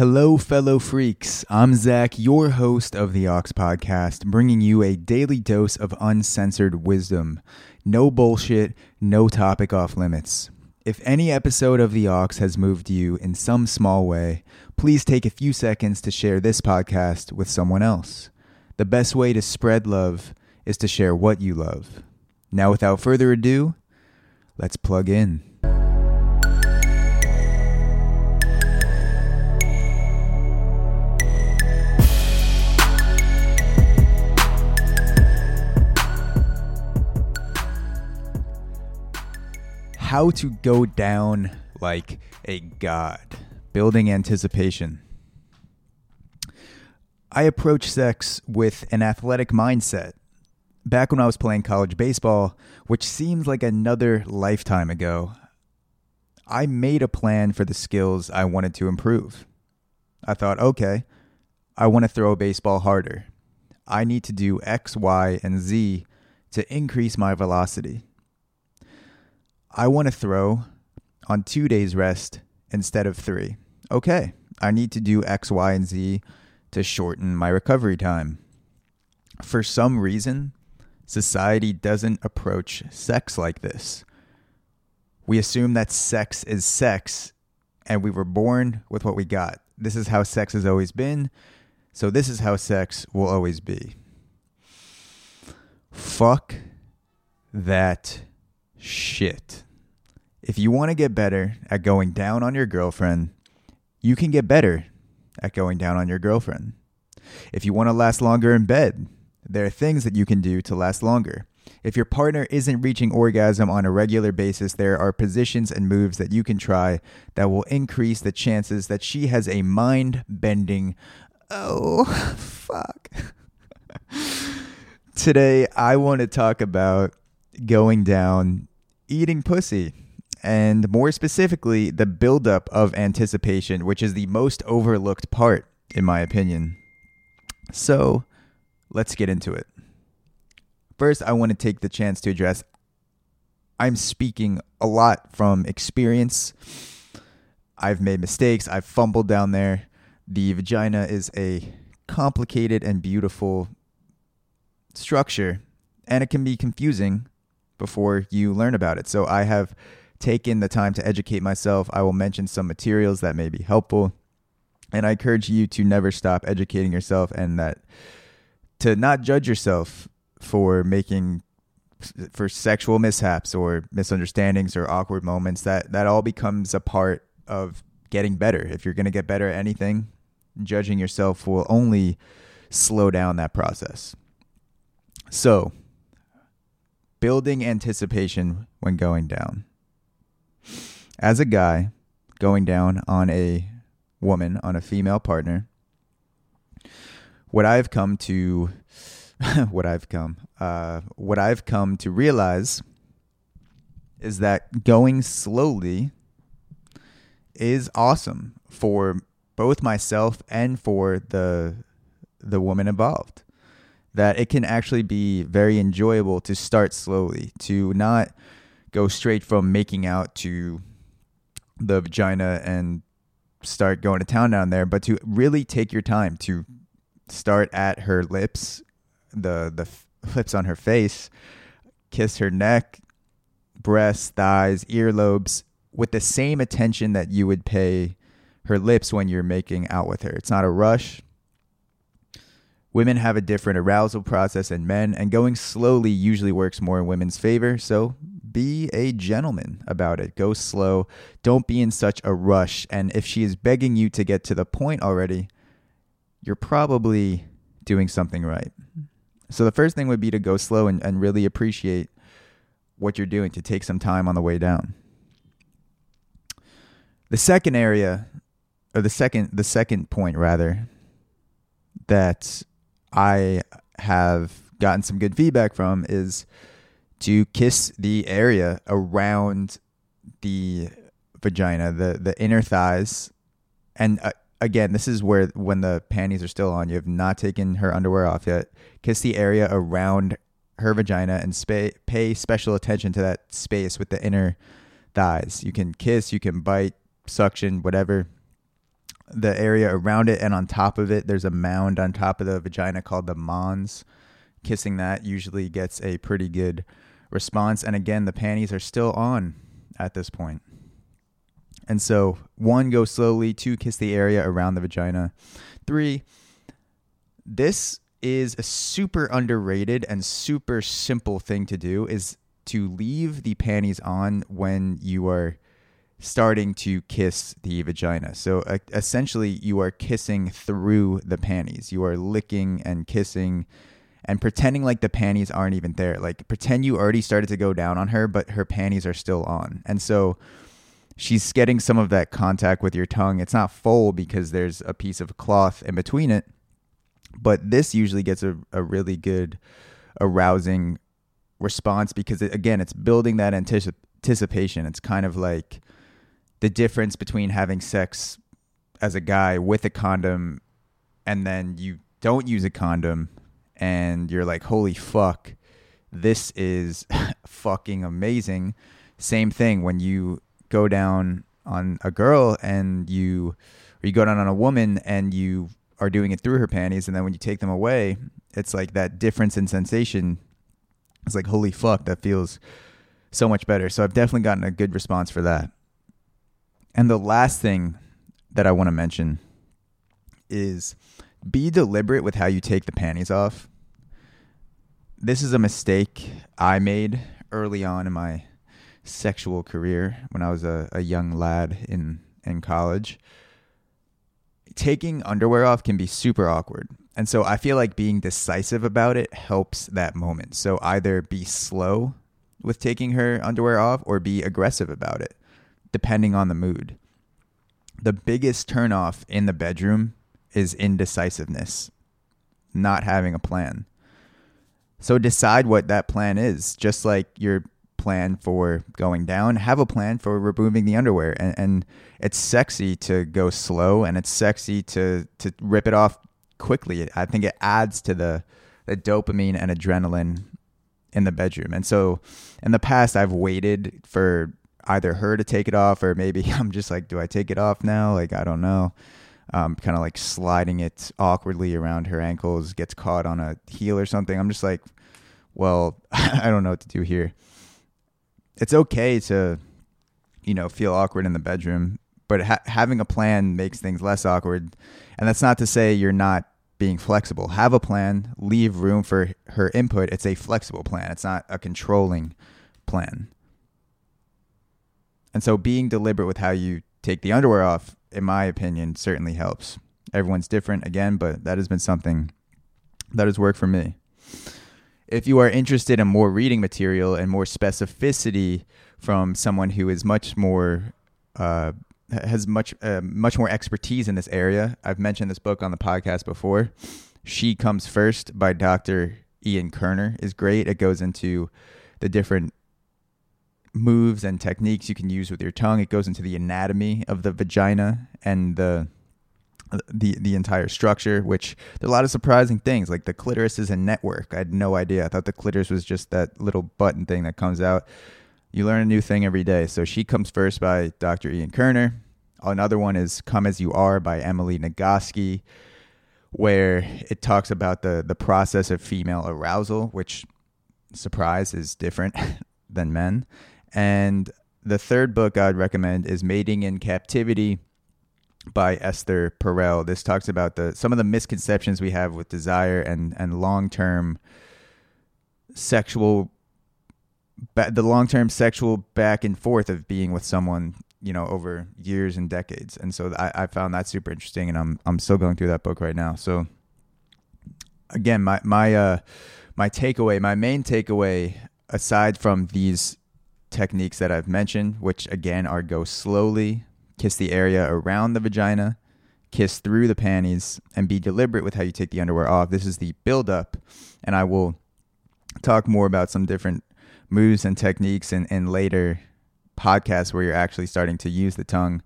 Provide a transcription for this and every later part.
Hello, fellow freaks. I'm Zach, your host of the Aux Podcast, bringing you a daily dose of uncensored wisdom. No bullshit, no topic off limits. If any episode of The Aux has moved you in some small way, please take a few seconds to share this podcast with someone else. The best way to spread love is to share what you love. Now, without further ado, let's plug in. How to go down like a god, building anticipation. I approach sex with an athletic mindset. Back when I was playing college baseball, which seems like another lifetime ago, I made a plan for the skills I wanted to improve. I thought, okay, I want to throw a baseball harder. I need to do X, Y, and Z to increase my velocity. I want to throw on two days rest instead of three. Okay, I need to do X, Y, and Z to shorten my recovery time. For some reason, society doesn't approach sex like this. We assume that sex is sex, and we were born with what we got. This is how sex has always been, so this is how sex will always be. Fuck that shit. If you want to get better at going down on your girlfriend, you can get better at going down on your girlfriend. If you want to last longer in bed, there are things that you can do to last longer. If your partner isn't reaching orgasm on a regular basis, there are positions and moves that you can try that will increase the chances that she has a mind bending, oh, fuck. Today, I want to talk about going down eating pussy and more specifically, the buildup of anticipation, which is the most overlooked part, in my opinion. So, let's get into it. First, I want to take the chance to address I'm speaking a lot from experience. I've made mistakes, I've fumbled down there. The vagina is a complicated and beautiful structure, and it can be confusing before you learn about it. So, I have taken the time to educate myself. I will mention some materials that may be helpful. And I encourage you to never stop educating yourself and that to not judge yourself for making for sexual mishaps or misunderstandings or awkward moments that that all becomes a part of getting better. If you're going to get better at anything, judging yourself will only slow down that process. So, building anticipation when going down as a guy going down on a woman, on a female partner, what I've come to, what I've come, uh, what I've come to realize is that going slowly is awesome for both myself and for the the woman involved. That it can actually be very enjoyable to start slowly, to not go straight from making out to the vagina and start going to town down there, but to really take your time to start at her lips, the the lips on her face, kiss her neck, breasts, thighs, earlobes with the same attention that you would pay her lips when you're making out with her. It's not a rush. Women have a different arousal process than men, and going slowly usually works more in women's favor. So be a gentleman about it. Go slow. Don't be in such a rush. And if she is begging you to get to the point already, you're probably doing something right. So the first thing would be to go slow and, and really appreciate what you're doing to take some time on the way down. The second area, or the second the second point rather, that I have gotten some good feedback from is to kiss the area around the vagina, the the inner thighs, and uh, again, this is where when the panties are still on, you have not taken her underwear off yet. Kiss the area around her vagina and spa- pay special attention to that space with the inner thighs. You can kiss, you can bite, suction, whatever. The area around it and on top of it. There's a mound on top of the vagina called the mons. Kissing that usually gets a pretty good response. And again, the panties are still on at this point. And so, one, go slowly. Two, kiss the area around the vagina. Three, this is a super underrated and super simple thing to do is to leave the panties on when you are starting to kiss the vagina. So uh, essentially, you are kissing through the panties. You are licking and kissing and pretending like the panties aren't even there. Like pretend you already started to go down on her, but her panties are still on. And so she's getting some of that contact with your tongue. It's not full because there's a piece of cloth in between it. But this usually gets a, a really good, arousing response because, it, again, it's building that anticip- anticipation. It's kind of like the difference between having sex as a guy with a condom and then you don't use a condom and you're like, holy fuck, this is fucking amazing. Same thing when you go down on a girl and you, or you go down on a woman and you are doing it through her panties, and then when you take them away, it's like that difference in sensation. It's like, holy fuck, that feels so much better. So I've definitely gotten a good response for that. And the last thing that I want to mention is be deliberate with how you take the panties off. This is a mistake I made early on in my sexual career when I was a, a young lad in, in college. Taking underwear off can be super awkward. And so I feel like being decisive about it helps that moment. So either be slow with taking her underwear off or be aggressive about it depending on the mood. The biggest turnoff in the bedroom is indecisiveness, not having a plan. So decide what that plan is, just like your plan for going down, have a plan for removing the underwear. And, and it's sexy to go slow and it's sexy to, to rip it off quickly. I think it adds to the, the dopamine and adrenaline in the bedroom. And so in the past, I've waited for either her to take it off or maybe I'm just like, do I take it off now? Like, I don't know. Um, kind of like sliding it awkwardly around her ankles, gets caught on a heel or something. I'm just like, well, I don't know what to do here. It's okay to, you know, feel awkward in the bedroom, but ha- having a plan makes things less awkward. And that's not to say you're not being flexible. Have a plan, leave room for her input. It's a flexible plan, it's not a controlling plan. And so being deliberate with how you take the underwear off, in my opinion, certainly helps. Everyone's different again, but that has been something that has worked for me. If you are interested in more reading material and more specificity from someone who is much more uh, has much uh, much more expertise in this area, I've mentioned this book on the podcast before. She Comes First by Dr. Ian Kerner is great. It goes into the different moves and techniques you can use with your tongue. It goes into the anatomy of the vagina and the the the entire structure, which there are a lot of surprising things. Like the clitoris is a network. I had no idea. I thought the clitoris was just that little button thing that comes out. You learn a new thing every day. So she comes first by Dr. Ian Kerner. Another one is Come As You Are by Emily Nagoski, where it talks about the the process of female arousal, which surprise is different than men. And the third book I'd recommend is Mating in Captivity by Esther Perel. This talks about the some of the misconceptions we have with desire and and long term sexual the long term sexual back and forth of being with someone you know over years and decades. And so I, I found that super interesting, and I'm I'm still going through that book right now. So again, my my uh my takeaway, my main takeaway, aside from these techniques that I've mentioned, which again are go slowly, kiss the area around the vagina, kiss through the panties, and be deliberate with how you take the underwear off. This is the build up, and I will talk more about some different moves and techniques in, in later podcasts where you're actually starting to use the tongue.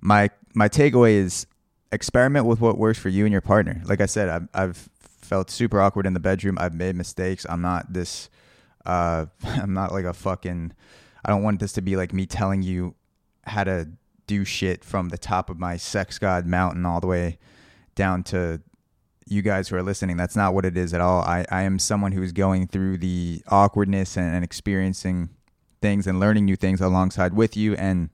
My my takeaway is experiment with what works for you and your partner. Like I said, I've, I've felt super awkward in the bedroom. I've made mistakes. I'm not this. Uh, I'm not like a fucking I don't want this to be like me telling you how to do shit from the top of my sex god mountain all the way down to you guys who are listening. That's not what it is at all. I, I am someone who's going through the awkwardness and, and experiencing things and learning new things alongside with you. And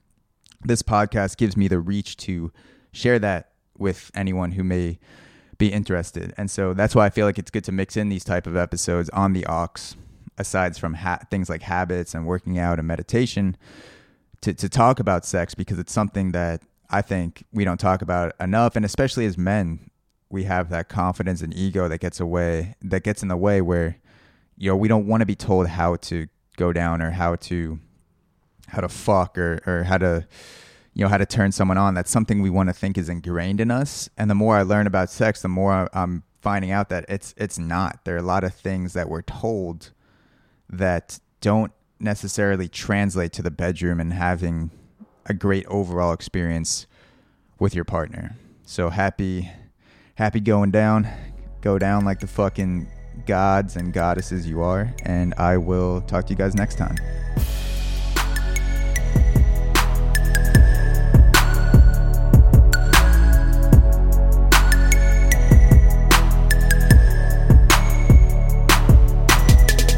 this podcast gives me the reach to share that with anyone who may be interested. And so that's why I feel like it's good to mix in these type of episodes on the aux, aside from ha- things like habits and working out and meditation, to to talk about sex because it's something that I think we don't talk about enough, and especially as men, we have that confidence and ego that gets away that gets in the way where you know we don't want to be told how to go down or how to how to fuck or or how to you know how to turn someone on. That's something we want to think is ingrained in us. And the more i learn about sex the more i'm finding out that it's it's not. There are a lot of things that we're told that don't necessarily translate to the bedroom and having a great overall experience with your partner. So happy happy going down go down like the fucking gods and goddesses you are and i will talk to you guys next time